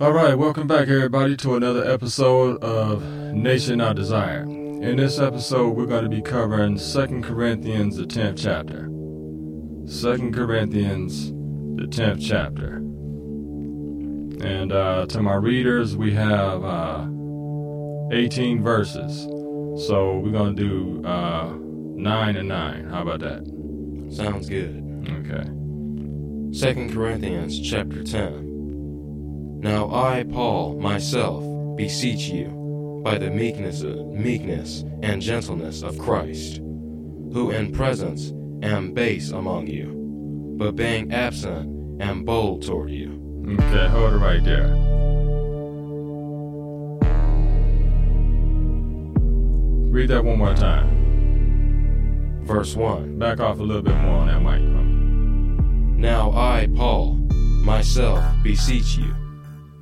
All right, welcome back, everybody, to another episode of Nation Our Desire. In this episode, we're going to be covering Second Corinthians, the 10th chapter. Second Corinthians, the 10th chapter. And uh, to my readers, we have uh, 18 verses. So we're going to do uh, 9 and 9. How about that? Sounds good. Okay. Second Corinthians chapter 10. Now I, Paul, myself, beseech you, by the meekness, meekness and gentleness of Christ, who in presence am base among you, but being absent am bold toward you. Okay, hold it right there. Read that one more time. Verse 1. Back off a little bit more on that mic. Now I, Paul, myself, beseech you,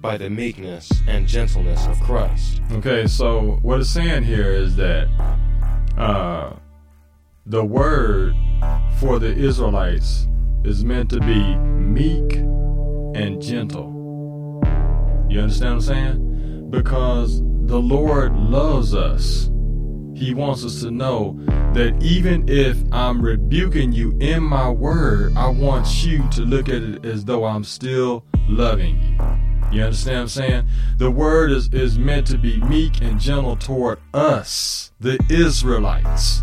by the meekness and gentleness of Christ. Okay, so what it's saying here is that uh, the word for the Israelites is meant to be meek and gentle. You understand what I'm saying? Because the Lord loves us. He wants us to know that even if I'm rebuking you in my word, I want you to look at it as though I'm still loving you. You understand what I'm saying? The word is, is meant to be meek and gentle toward us, the Israelites.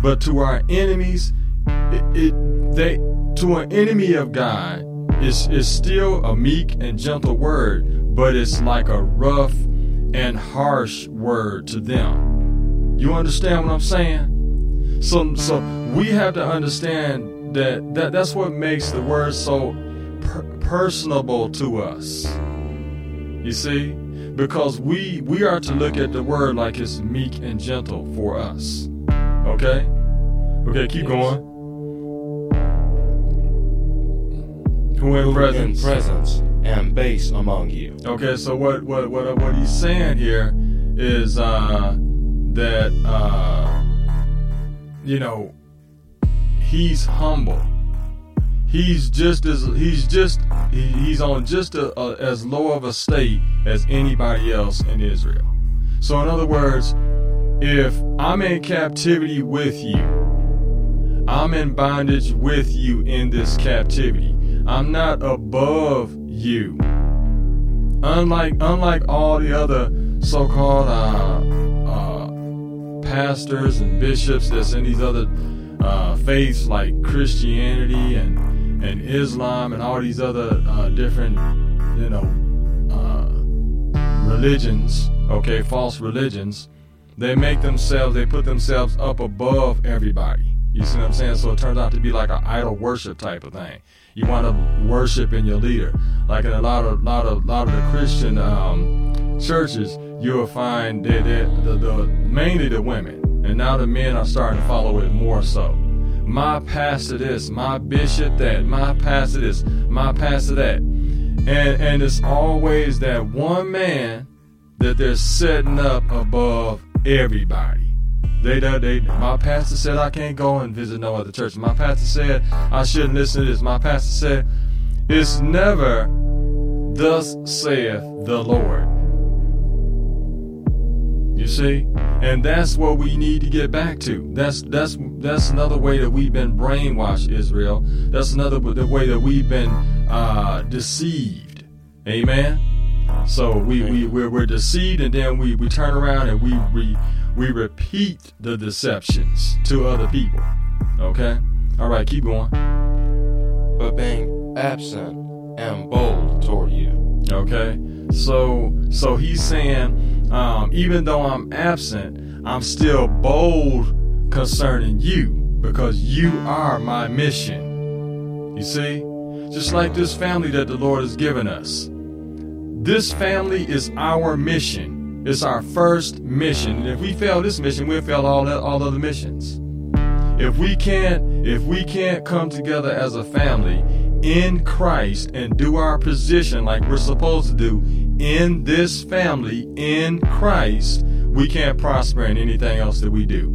But to our enemies, it, it they to an enemy of God, it's, it's still a meek and gentle word, but it's like a rough and harsh word to them. You understand what I'm saying? So so we have to understand that, that that's what makes the word so per- personable to us. You see? Because we we are to look at the word like it's meek and gentle for us. Okay? Okay, keep going. Who in Who presence? in presence am base among you. Okay, so what what what what he's saying here is uh that uh you know he's humble. He's just as he's just he, he's on just a, a, as low of a state as anybody else in Israel. So in other words, if I'm in captivity with you, I'm in bondage with you in this captivity. I'm not above you. Unlike unlike all the other so-called uh, uh, pastors and bishops that's in these other uh, faiths like Christianity and and Islam and all these other uh, different you know uh, religions, okay, false religions, they make themselves they put themselves up above everybody. You see what I'm saying? So it turns out to be like an idol worship type of thing. You want to worship in your leader, like in a lot of lot of lot of the Christian um, churches. You'll find that, that the, the mainly the women, and now the men are starting to follow it more so. My pastor this, my bishop that, my pastor this, my pastor that, and and it's always that one man that they're setting up above everybody. They, they, they, my pastor said I can't go and visit no other church. My pastor said I shouldn't listen to this. My pastor said it's never thus saith the Lord. You see? And that's what we need to get back to. That's that's that's another way that we've been brainwashed, Israel. That's another the way that we've been uh, deceived. Amen. So we, we we're, we're deceived, and then we, we turn around and we, we we repeat the deceptions to other people. Okay? All right, keep going. But being absent and bold toward you. Okay? So so he's saying um, even though I'm absent, I'm still bold concerning you because you are my mission. You see? Just like this family that the Lord has given us. This family is our mission. It's our first mission. And if we fail this mission, we'll fail all that, all other missions. If we can't if we can't come together as a family in Christ and do our position like we're supposed to do in this family in Christ, we can't prosper in anything else that we do.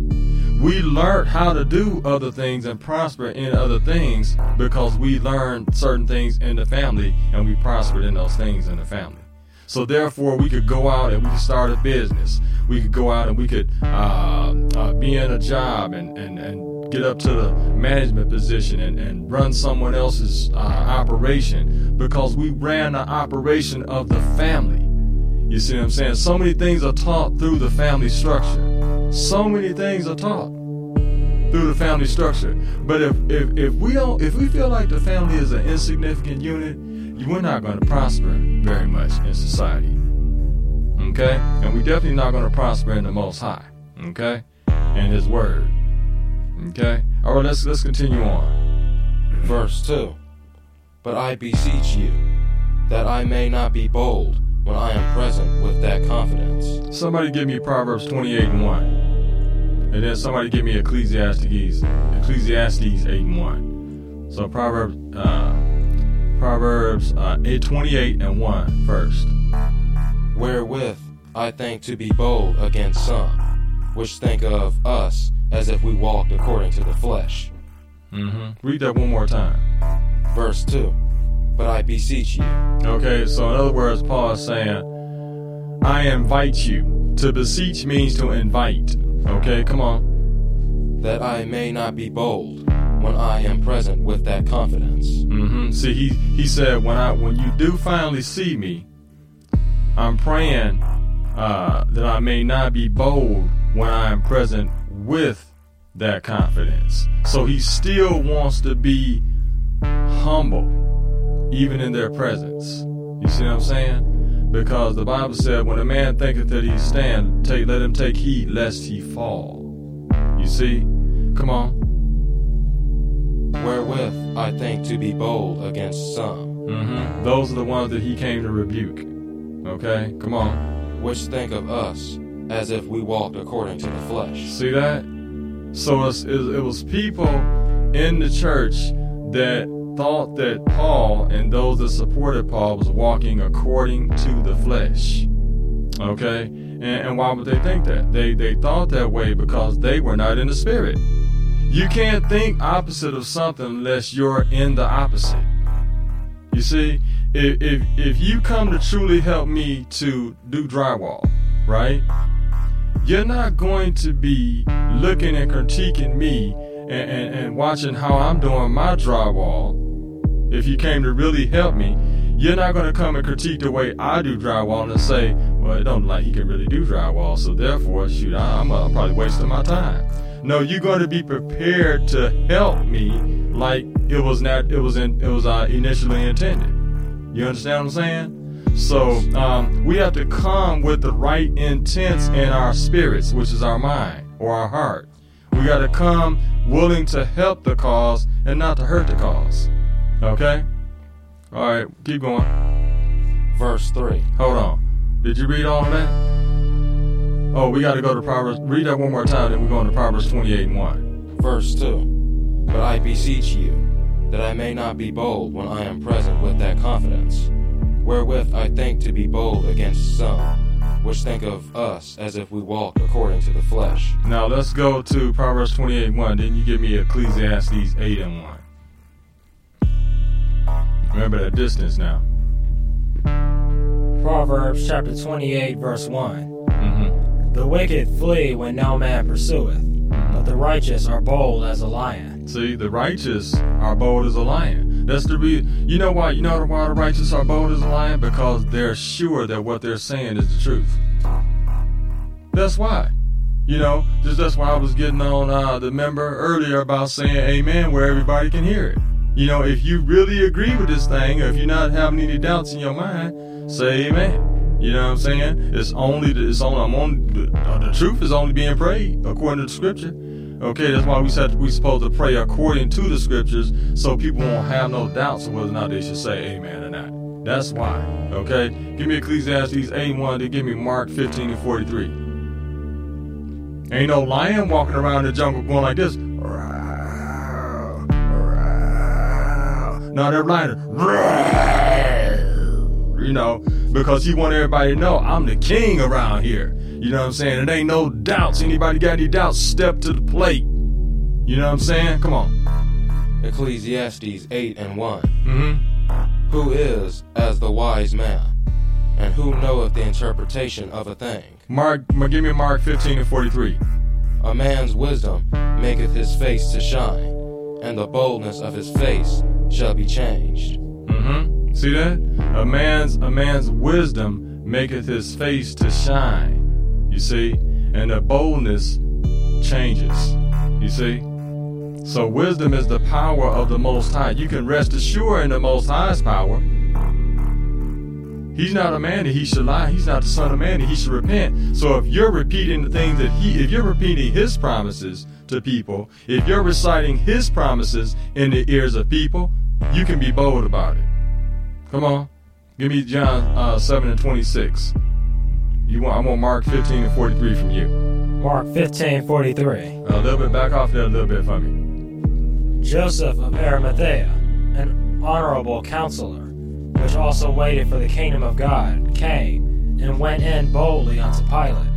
We learned how to do other things and prosper in other things because we learned certain things in the family and we prospered in those things in the family. So therefore, we could go out and we could start a business. We could go out and we could uh, uh, be in a job and, and, and get up to the management position and, and run someone else's uh, operation because we ran the operation of the family. You see what I'm saying? So many things are taught through the family structure. So many things are taught through the family structure. But if, if, if we don't if we feel like the family is an insignificant unit, we're not going to prosper very much in society. Okay? And we're definitely not going to prosper in the most high. Okay? And his word. Okay? Alright, let's let's continue on. Verse 2 But I beseech you, that I may not be bold when I am present with that confidence. Somebody give me Proverbs 28 and 1. And then somebody give me Ecclesiastes, Ecclesiastes 8 and 1. So Proverbs, uh, Proverbs uh, 8, 28 and 1 first. Wherewith I think to be bold against some, which think of us as if we walked according to the flesh. Mm-hmm. Read that one more time. Verse 2 But I beseech you. Okay, so in other words, Paul is saying, I invite you. To beseech means to invite. Okay, come on. That I may not be bold when I am present with that confidence. Mm-hmm. See, he he said when I when you do finally see me, I'm praying uh, that I may not be bold when I am present with that confidence. So he still wants to be humble, even in their presence. You see what I'm saying? Because the Bible said, when a man thinketh that he stand, take, let him take heed lest he fall. You see? Come on. Wherewith I think to be bold against some. Mm-hmm. Those are the ones that he came to rebuke. Okay? Come on. Which think of us as if we walked according to the flesh. See that? So it was people in the church that thought that Paul and those that supported Paul was walking according to the flesh. Okay? And, and, why would they think that? They they thought that way because they were not in the spirit. You can't think opposite of something unless you're in the opposite. You see, if if, if you come to truly help me to do drywall, right? You're not going to be looking and critiquing me and, and, and watching how I'm doing my drywall if you came to really help me, you're not going to come and critique the way I do drywall and say, well, it don't like he can really do drywall, so therefore, shoot, I'm, uh, probably wasting my time. No, you're going to be prepared to help me like it was not, it was in, it was uh, initially intended. You understand what I'm saying? So um, we have to come with the right intents in our spirits, which is our mind or our heart. We got to come willing to help the cause and not to hurt the cause. Okay? All right, keep going. Verse 3. Hold on. Did you read all of that? Oh, we got to go to Proverbs. Read that one more time, then we're going to Proverbs 28 and 1. Verse 2. But I beseech you, that I may not be bold when I am present with that confidence, wherewith I think to be bold against some, which think of us as if we walked according to the flesh. Now let's go to Proverbs 28 and 1. Then you give me Ecclesiastes 8 and 1. Remember that distance now. Proverbs chapter 28, verse one mm-hmm. The wicked flee when no man pursueth, but the righteous are bold as a lion. See, the righteous are bold as a lion. That's the reason. You know why? You know why the righteous are bold as a lion? Because they're sure that what they're saying is the truth. That's why. You know, just that's why I was getting on uh, the member earlier about saying amen where everybody can hear it. You know, if you really agree with this thing, or if you're not having any doubts in your mind, say amen. You know what I'm saying? It's only the, it's only I'm on the, the truth is only being prayed according to the scripture. Okay, that's why we said we supposed to pray according to the scriptures, so people won't have no doubts of whether or not they should say amen or not. That's why. Okay, give me Ecclesiastes 8 1 to give me Mark 15 and 43. Ain't no lion walking around the jungle going like this. Now they're lying. You know, because he want everybody to know I'm the king around here. You know what I'm saying? It ain't no doubts. Anybody got any doubts? Step to the plate. You know what I'm saying? Come on. Ecclesiastes 8 and one mm-hmm. Who is as the wise man? And who knoweth the interpretation of a thing? Mark, give me Mark 15 and 43. A man's wisdom maketh his face to shine, and the boldness of his face shall be changed. Mm-hmm. See that? A man's a man's wisdom maketh his face to shine. You see? And the boldness changes. You see? So wisdom is the power of the Most High. You can rest assured in the Most High's power. He's not a man that he should lie. He's not the son of man that he should repent. So if you're repeating the things that he, if you're repeating his promises to people, if you're reciting his promises in the ears of people, you can be bold about it. Come on. Give me John uh, 7 and 26. You want, I want Mark 15 and 43 from you. Mark 15, 43. A little bit back off there a little bit for me. Joseph of Arimathea, an honorable counselor which also waited for the kingdom of God, came and went in boldly unto Pilate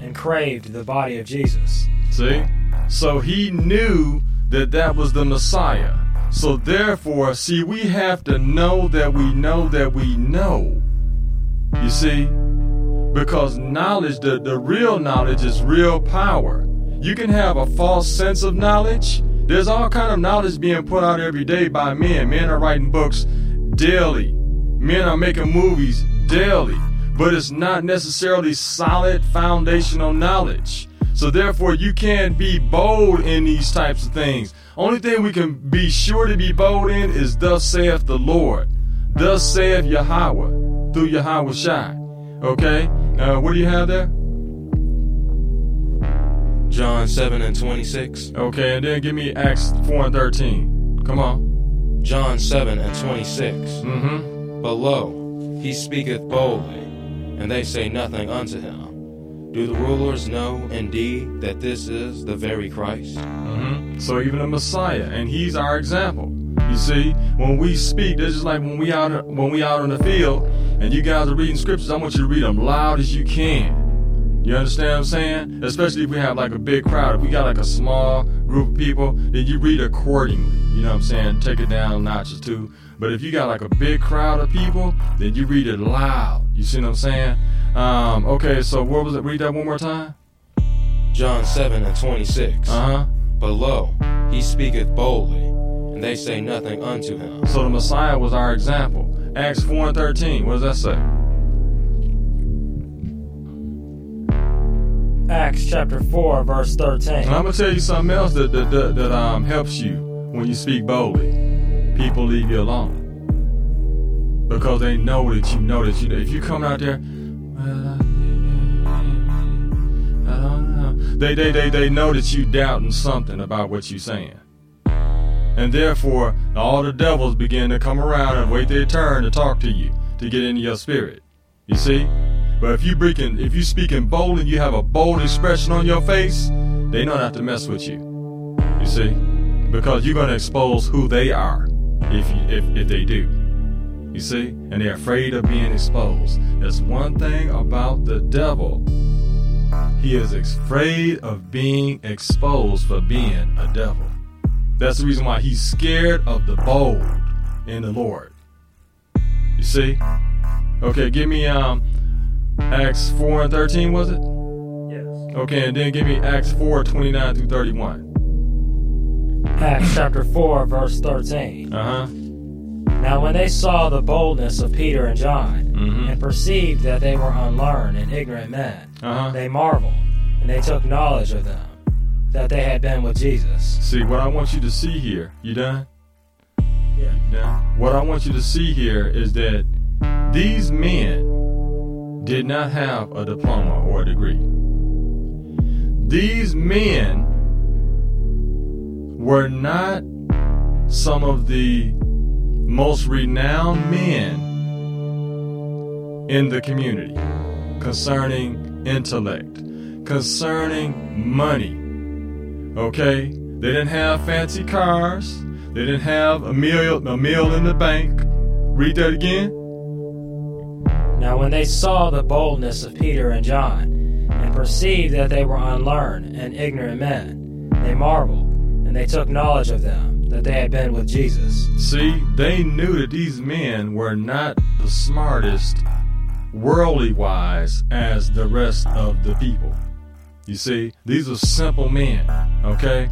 and craved the body of Jesus. See? So he knew that that was the Messiah. So therefore, see, we have to know that we know that we know. You see? Because knowledge, the, the real knowledge is real power. You can have a false sense of knowledge. There's all kind of knowledge being put out every day by men. Men are writing books daily Men are making movies daily, but it's not necessarily solid foundational knowledge. So therefore, you can't be bold in these types of things. Only thing we can be sure to be bold in is thus saith the Lord. Thus saith Yahweh through Yahweh Shai. Okay? Uh, what do you have there? John 7 and 26. Okay, and then give me Acts 4 and 13. Come on. John 7 and 26. Mm-hmm. But lo, he speaketh boldly, and they say nothing unto him. Do the rulers know indeed that this is the very Christ? Mm-hmm. So even the Messiah, and he's our example. You see, when we speak, this just like when we out when we out on the field, and you guys are reading scriptures. I want you to read them loud as you can. You understand what I'm saying? Especially if we have like a big crowd. If we got like a small group of people, then you read accordingly. You know what I'm saying? Take it down notches too. But if you got like a big crowd of people, then you read it loud. You see what I'm saying? Um, okay, so what was it? Read that one more time. John 7 and 26. Uh huh. But lo, he speaketh boldly, they say nothing unto him. So the Messiah was our example. Acts 4 and 13. What does that say? Acts chapter 4, verse 13. And I'm going to tell you something else that, that, that, that um, helps you when you speak boldly people leave you alone because they know that you know that you. Know. If you come out there, well, I don't know. They they they they know that you doubting something about what you're saying, and therefore all the devils begin to come around and wait their turn to talk to you to get into your spirit. You see. But if you speaking, if you speaking bold and you have a bold expression on your face, they have to mess with you. You see, because you're to expose who they are if, you, if, if they do. You see? And they're afraid of being exposed. That's one thing about the devil. He is afraid of being exposed for being a devil. That's the reason why he's scared of the bold in the Lord. You see? Okay, give me um Acts 4 and 13, was it? Yes. Okay, and then give me Acts 4, 29 through 31. Acts chapter 4, verse 13. Uh huh. Now, when they saw the boldness of Peter and John, mm-hmm. and perceived that they were unlearned and ignorant men, uh-huh. they marveled, and they took knowledge of them, that they had been with Jesus. See, what I want you to see here, you done? Yeah. You done? What I want you to see here is that these men did not have a diploma or a degree. These men were not some of the most renowned men in the community concerning intellect, concerning money. Okay? They didn't have fancy cars. They didn't have a meal, a meal in the bank. Read that again. Now, when they saw the boldness of Peter and John, and perceived that they were unlearned and ignorant men, they marveled and they took knowledge of them, that they had been with Jesus. See, they knew that these men were not the smartest worldly wise as the rest of the people. You see, these are simple men, okay?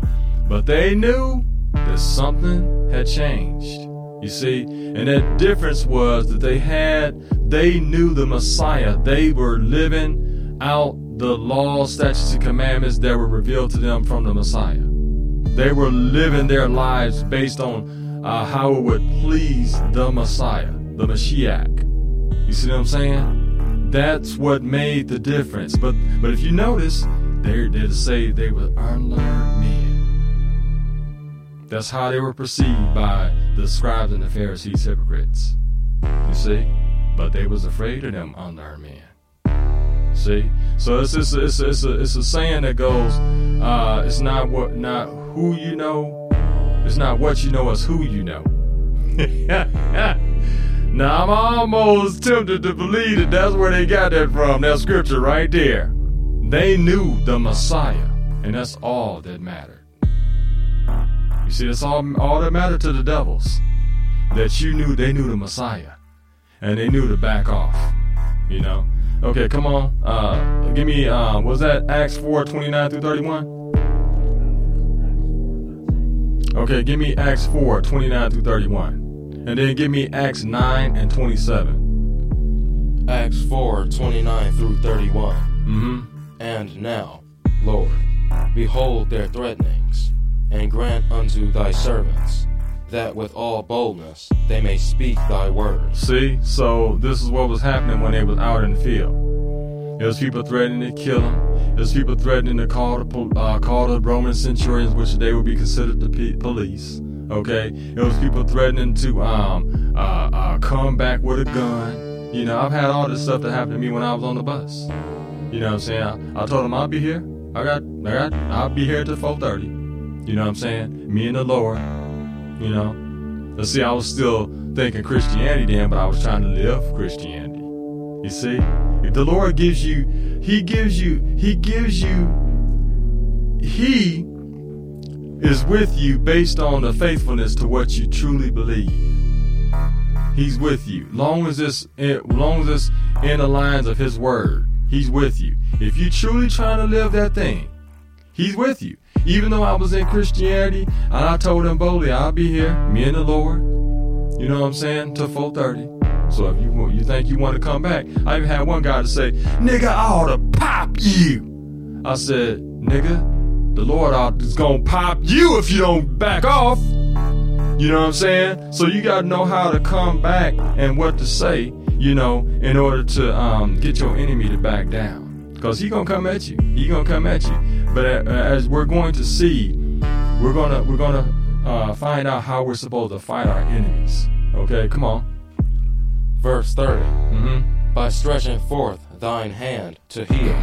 But they knew that something had changed. You see, and that difference was that they had, they knew the Messiah. They were living out the laws, statutes, and commandments that were revealed to them from the Messiah. They were living their lives based on uh, how it would please the Messiah, the Mashiach. You see what I'm saying? That's what made the difference. But but if you notice, there to say they were unlearned men. That's how they were perceived by the scribes and the Pharisees, hypocrites. You see? But they was afraid of them unlearned men. See? So it's it's it's it's a, it's a saying that goes, uh, it's not what not who you know, it's not what you know, it's who you know. now I'm almost tempted to believe that that's where they got that from, that scripture right there. They knew the Messiah, and that's all that mattered. You see, that's all, all that mattered to the devils. That you knew they knew the Messiah. And they knew to back off. You know? Okay, come on. Uh, give me, uh, was that Acts 4 29 through 31? Okay, give me Acts 4 29 through 31. And then give me Acts 9 and 27. Acts 4 29 through 31. Mm-hmm. And now, Lord, behold their threatenings and grant unto thy servants that with all boldness they may speak thy words. See, so this is what was happening when they was out in the field. Was people threatening to kill them. Was people threatening to call the uh, call the Roman centurions, which they would be considered the police. Okay, it was people threatening to um uh, uh, come back with a gun. You know, I've had all this stuff that happened to me when I was on the bus. You know what I'm saying? I, I told him I'll be here. I got, I got, I'll be here till 4:30. You know what I'm saying? Me and the Lord. You know. Let's see, I was still thinking Christianity then, but I was trying to live Christianity. You see? If the Lord gives you, He gives you, He gives you, He is with you based on the faithfulness to what you truly believe. He's with you. Long as this, long as it's in the lines of His Word, He's with you. If you truly trying to live that thing, He's with you. Even though I was in Christianity, and I told him boldly, I'll be here, me and the Lord. You know what I'm saying? Till 4:30. So if you you think you want to come back, I even had one guy to say, "Nigga, I ought to pop you." I said, "Nigga, the Lord is gonna pop you if you don't back off." You know what I'm saying? So you gotta know how to come back and what to say, you know, in order to um, get your enemy to back down. Cause he gonna come at you. He gonna come at you. But uh, as we're going to see, we're gonna we're gonna uh, find out how we're supposed to fight our enemies. Okay, come on. Verse 30. Mm-hmm. By stretching forth thine hand to heal,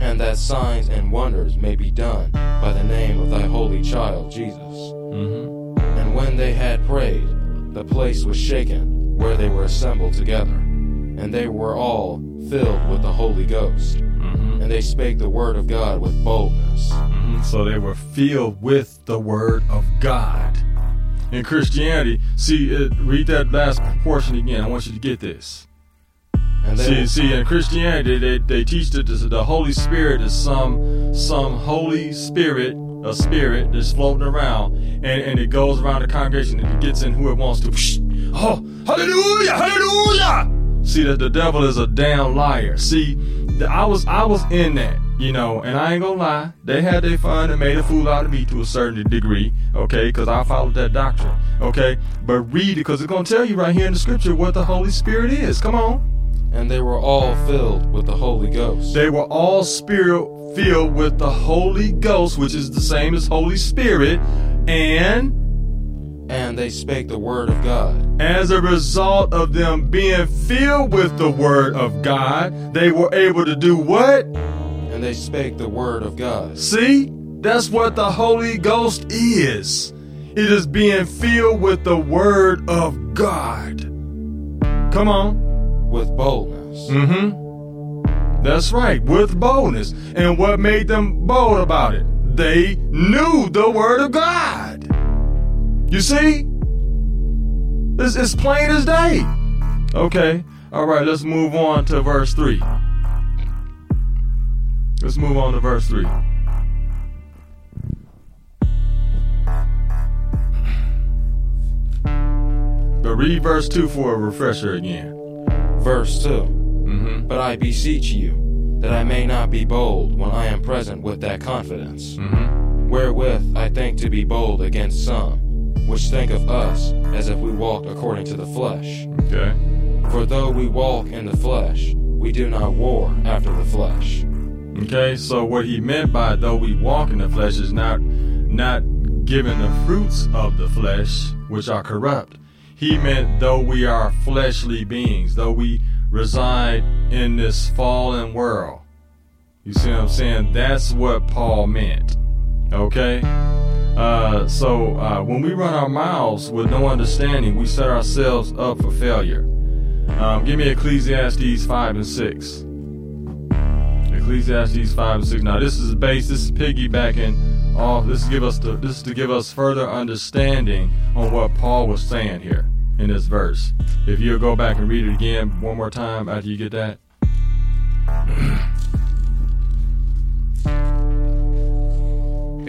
and that signs and wonders may be done by the name of thy holy child Jesus. Mm-hmm. And when they had prayed, the place was shaken where they were assembled together, and they were all filled with the Holy Ghost Mm-hmm. and they spake the word of God with boldness. Mm-hmm. So they were filled with the word of God. In Christianity, see, it, read that last portion again. I want you to get this. And see, see, in Christianity, they, they teach that the Holy Spirit is some some Holy Spirit, a spirit that's floating around, and, and it goes around the congregation and it gets in who it wants to. Oh, hallelujah, hallelujah! See that the devil is a damn liar. See, I was I was in that, you know, and I ain't gonna lie. They had their fun and made a fool out of me to a certain degree, okay, because I followed that doctrine, okay. But read it because it's gonna tell you right here in the scripture what the Holy Spirit is. Come on. And they were all filled with the Holy Ghost. They were all spirit filled with the Holy Ghost, which is the same as Holy Spirit, and and they spake the word of God. As a result of them being filled with the word of God, they were able to do what? And they spake the word of God. See? That's what the Holy Ghost is. It is being filled with the word of God. Come on. With boldness. Mm-hmm. That's right, with boldness. And what made them bold about it? They knew the word of God. You see? It's, it's plain as day. Okay. All right, let's move on to verse 3. Let's move on to verse 3. But read verse 2 for a refresher again. Verse 2 Mm-hmm. But I beseech you, that I may not be bold when I am present with that confidence, Mm-hmm. wherewith I think to be bold against some, which think of us as if we walked according to the flesh. Okay. For though we walk in the flesh, we do not war after the flesh. Okay, so what he meant by though we walk in the flesh is not not given the fruits of the flesh, which are corrupt. He meant though we are fleshly beings, though we reside in this fallen world. You see what I'm saying? That's what Paul meant. Okay? Uh, so uh, when we run our mouths with no understanding, we set ourselves up for failure. Um, give me Ecclesiastes 5 and 6. Ecclesiastes 5 and 6. Now this is based, this is piggybacking off, this is give us the, this is to give us further understanding on what Paul was saying here in this verse. If you'll go back and read it again one more time after you get that.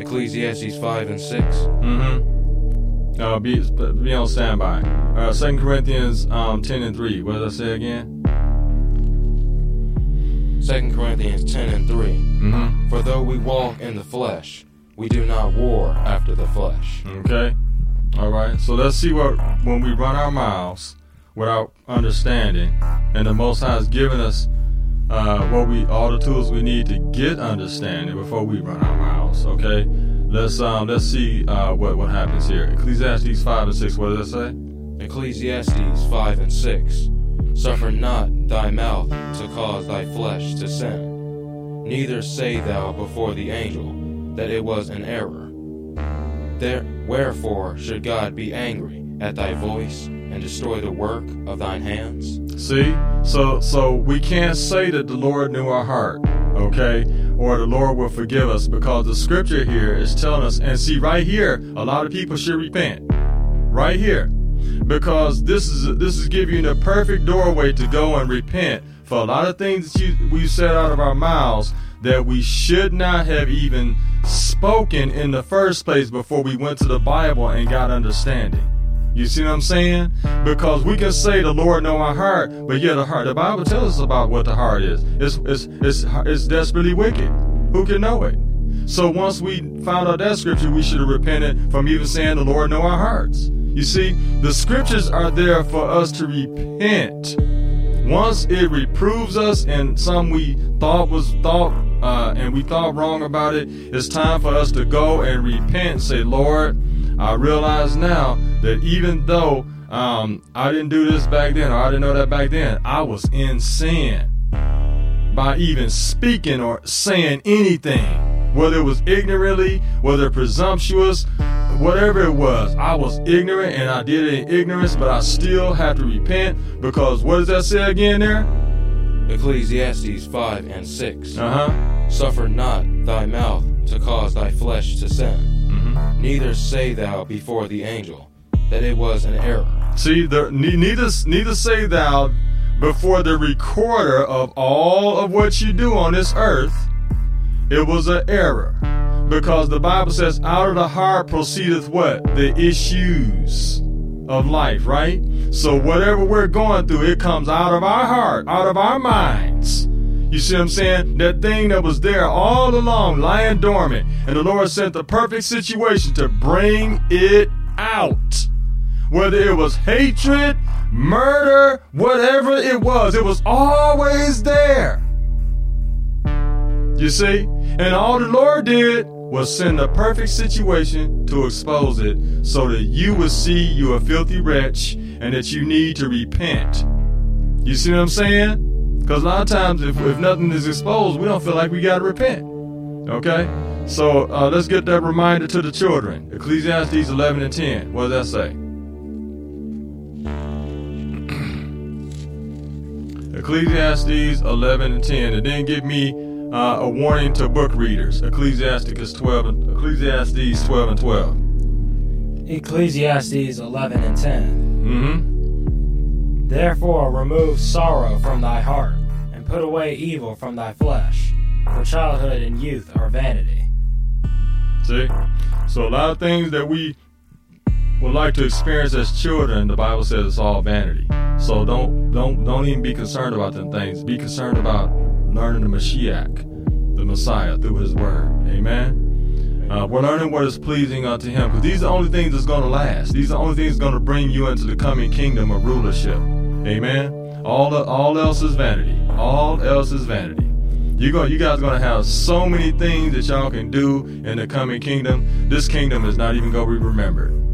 Ecclesiastes 5 and 6. Mm-hmm. Uh, be, be on standby. Uh, 2 Corinthians um, 10 and 3. What did I say again? 2 Corinthians 10 and 3. Mm-hmm. For though we walk in the flesh, we do not war after the flesh. Okay. All right. So let's see what when we run our mouths without understanding, and the Most High has given us uh, what we all the tools we need to get understanding before we run our mouths. Okay. Let's um let's see uh, what what happens here. Ecclesiastes five and six. What does it say? Ecclesiastes 5 and 6. Suffer not thy mouth to cause thy flesh to sin, neither say thou before the angel that it was an error. There, wherefore should God be angry at thy voice and destroy the work of thine hands? See, so so we can't say that the Lord knew our heart, okay, or the Lord will forgive us because the scripture here is telling us. And see, right here, a lot of people should repent, right here, because this is this is giving you the perfect doorway to go and repent for a lot of things that you, we said out of our mouths that we should not have even spoken in the first place before we went to the Bible and got understanding. You see what I'm saying? Because we can say the Lord know our heart, but yet the heart, the Bible tells us about what the heart is. It's, it's, it's, it's desperately wicked. Who can know it? So once we found out that scripture, we should have repented from even saying the Lord know our hearts. You see, the scriptures are there for us to repent. Once it reproves us and some we thought was thought uh, and we thought wrong about it, it's time for us to go and repent say, Lord, I realize now that even though um, I didn't do this back then or I didn't know that back then, I was in sin by even speaking or saying anything, whether it was ignorantly, whether presumptuous, whatever it was. I was ignorant and I did it in ignorance, but I still have to repent because what does that say again there? Ecclesiastes 5 and 6. Uh huh. Suffer not thy mouth to cause thy flesh to sin, Mm-hmm. neither say thou before the angel that it was an error. See, the, ne- neither, neither say thou before the recorder of all of what you do on this earth, it was an error. Because the Bible says, out of the heart proceedeth what? The issues of life, right? So whatever we're going through, it comes out of our heart, out of our minds. You see what I'm saying? That thing that was there all along, lying dormant, and the Lord sent the perfect situation to bring it out. Whether it was hatred, murder, whatever it was, it was always there. You see? And all the Lord did was send a perfect situation to expose it so that you would see you're a filthy wretch and that you need to repent. You see what I'm saying? Because a lot of times, if, if nothing is exposed, we don't feel like we got to repent. Okay? So uh, let's get that reminder to the children. Ecclesiastes 11 and 10. What does that say? Ecclesiastes 11 and 10. And then give me uh, a warning to book readers. Ecclesiastes 12 and, Ecclesiastes 12 and 12. Ecclesiastes 11 and 10. Mm-hmm. Therefore remove sorrow from thy heart, and put away evil from thy flesh, for childhood and youth are vanity. See? So a lot of things that we would like to experience as children, the Bible says it's all vanity. So don't don't don't even be concerned about them things. Be concerned about learning the Mashiach, the Messiah, through His Word. Amen. Uh, we're learning what is pleasing unto Him because these are the only things that's going to last. These are the only things going to bring you into the coming kingdom of rulership. Amen. All the, all else is vanity. All else is vanity. You go, you guys are gonna have so many things that y'all can do in the coming kingdom. This kingdom is not even gonna be remembered.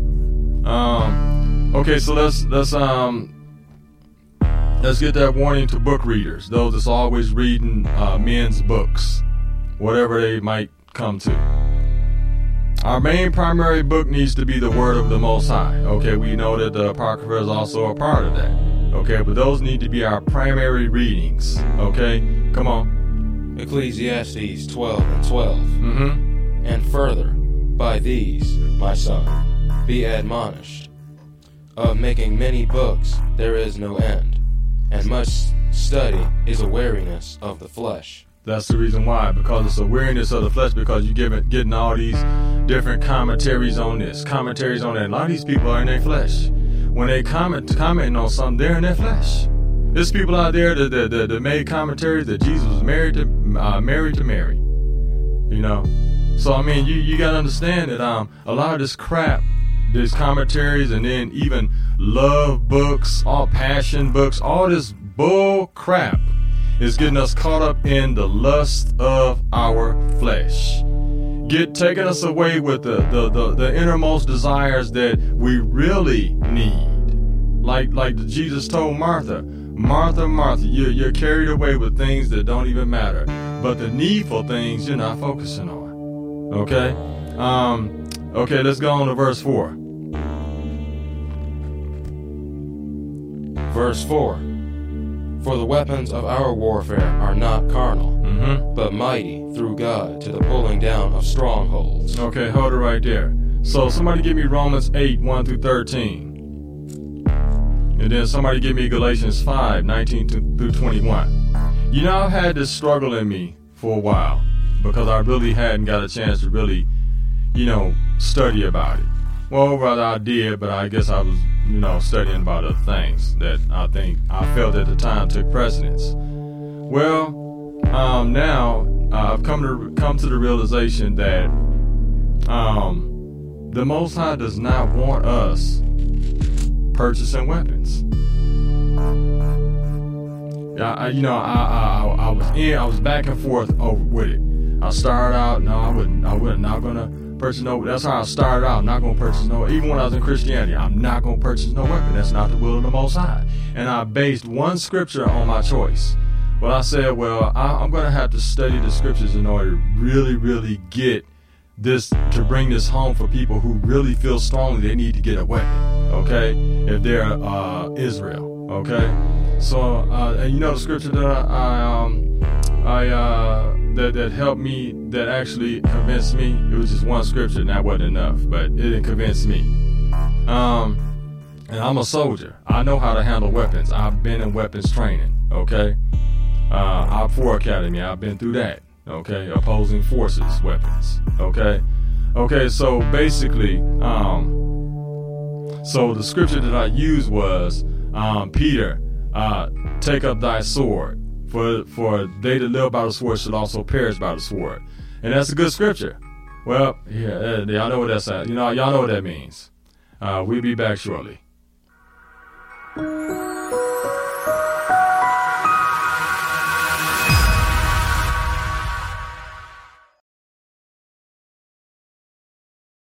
Um, okay, so let's let's um let's get that warning to book readers, those that's always reading uh, men's books, whatever they might come to. Our main primary book needs to be the Word of the Most High. Okay, we know that the Apocrypha is also a part of that. Okay, but those need to be our primary readings. Okay, come on. Ecclesiastes 12 and 12. Mm-hmm. And further, by these, my son, be admonished. Of making many books there is no end, and much study is a weariness of the flesh. That's the reason why, because it's a weariness of the flesh, because you give it getting all these different commentaries on this, commentaries on that. A lot of these people are in their flesh. When they comment commenting on something, they're in their flesh. There's people out there that, that, that, that made commentaries that Jesus was married to uh, married to Mary. You know, so I mean, you you gotta understand that um a lot of this crap, these commentaries, and then even love books, all passion books, all this bull crap is getting us caught up in the lust of our flesh. Get taking us away with the, the, the, the innermost desires that we really need. Like like Jesus told Martha, Martha, Martha, you're, you're carried away with things that don't even matter. But the needful things you're not focusing on. Okay? Um, okay, let's go on to verse 4. Verse 4 For the weapons of our warfare are not carnal, Mm-hmm. but mighty through God to the pulling down of strongholds. Okay, hold it right there. So somebody give me Romans 8, 1 through 13. And then somebody give me Galatians 5, 19 through 21. You know, I've had this struggle in me for a while because I really hadn't got a chance to really, you know, study about it. Well, rather I did, but I guess I was, you know, studying about other things that I think I felt at the time took precedence. Well, um, now uh, I've come to come to the realization that um, the Most High does not want us purchasing weapons. Yeah, I, you know, I, I I was in, I was back and forth over with it. I started out, no, I wouldn't, I wouldn't, not gonna purchase no. That's how I started out. Not gonna purchase no. Even when I was in Christianity, I'm not gonna purchase no weapon. That's not the will of the Most High. And I based one scripture on my choice. Well, I said, well, I, I'm gonna have to study the scriptures in order to really, really get this to bring this home for people who really feel strongly they need to get a weapon. Okay, if they're uh, Israel. Okay, so uh, and you know the scripture that I um I uh that that helped me that actually convinced me. It was just one scripture, and that wasn't enough, but it didn't convince me. Um, and I'm a soldier. I know how to handle weapons. I've been in weapons training. Okay, uh, OPFOR Academy. I've been through that. Okay, opposing forces weapons. Okay, okay. So basically, um, so the scripture that I used was um, Peter, uh, take up thy sword, for for they that live by the sword should also perish by the sword, and that's a good scripture. Well, yeah, uh, y'all know what that's at. You know, y'all know what that means. Uh, we'll be back shortly.